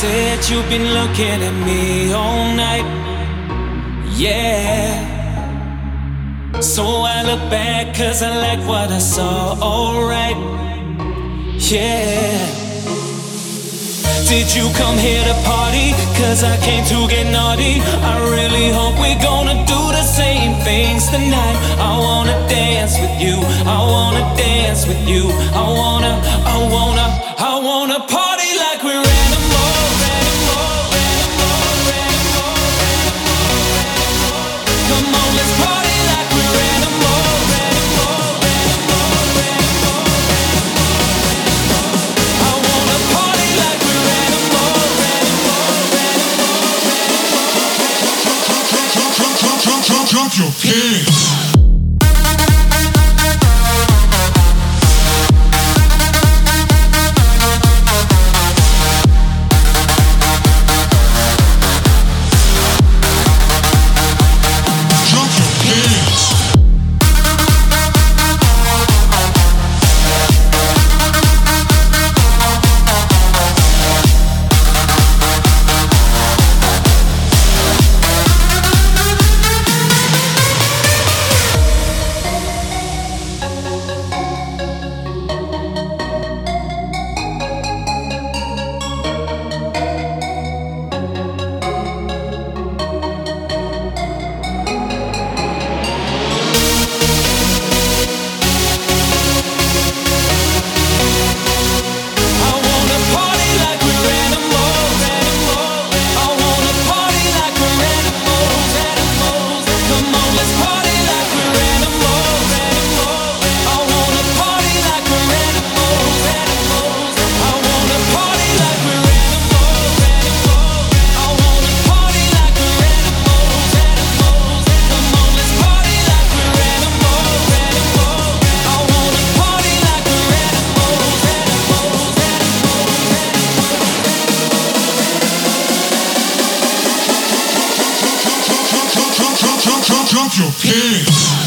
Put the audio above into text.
Said you've been looking at me all night. Yeah. So I look back cause I like what I saw, alright. Yeah. Did you come here to party? Cause I came to get naughty. I really hope we're gonna do the same things tonight. I wanna dance with you. I wanna dance with you. I wanna, I wanna, I wanna party Hum. Hum.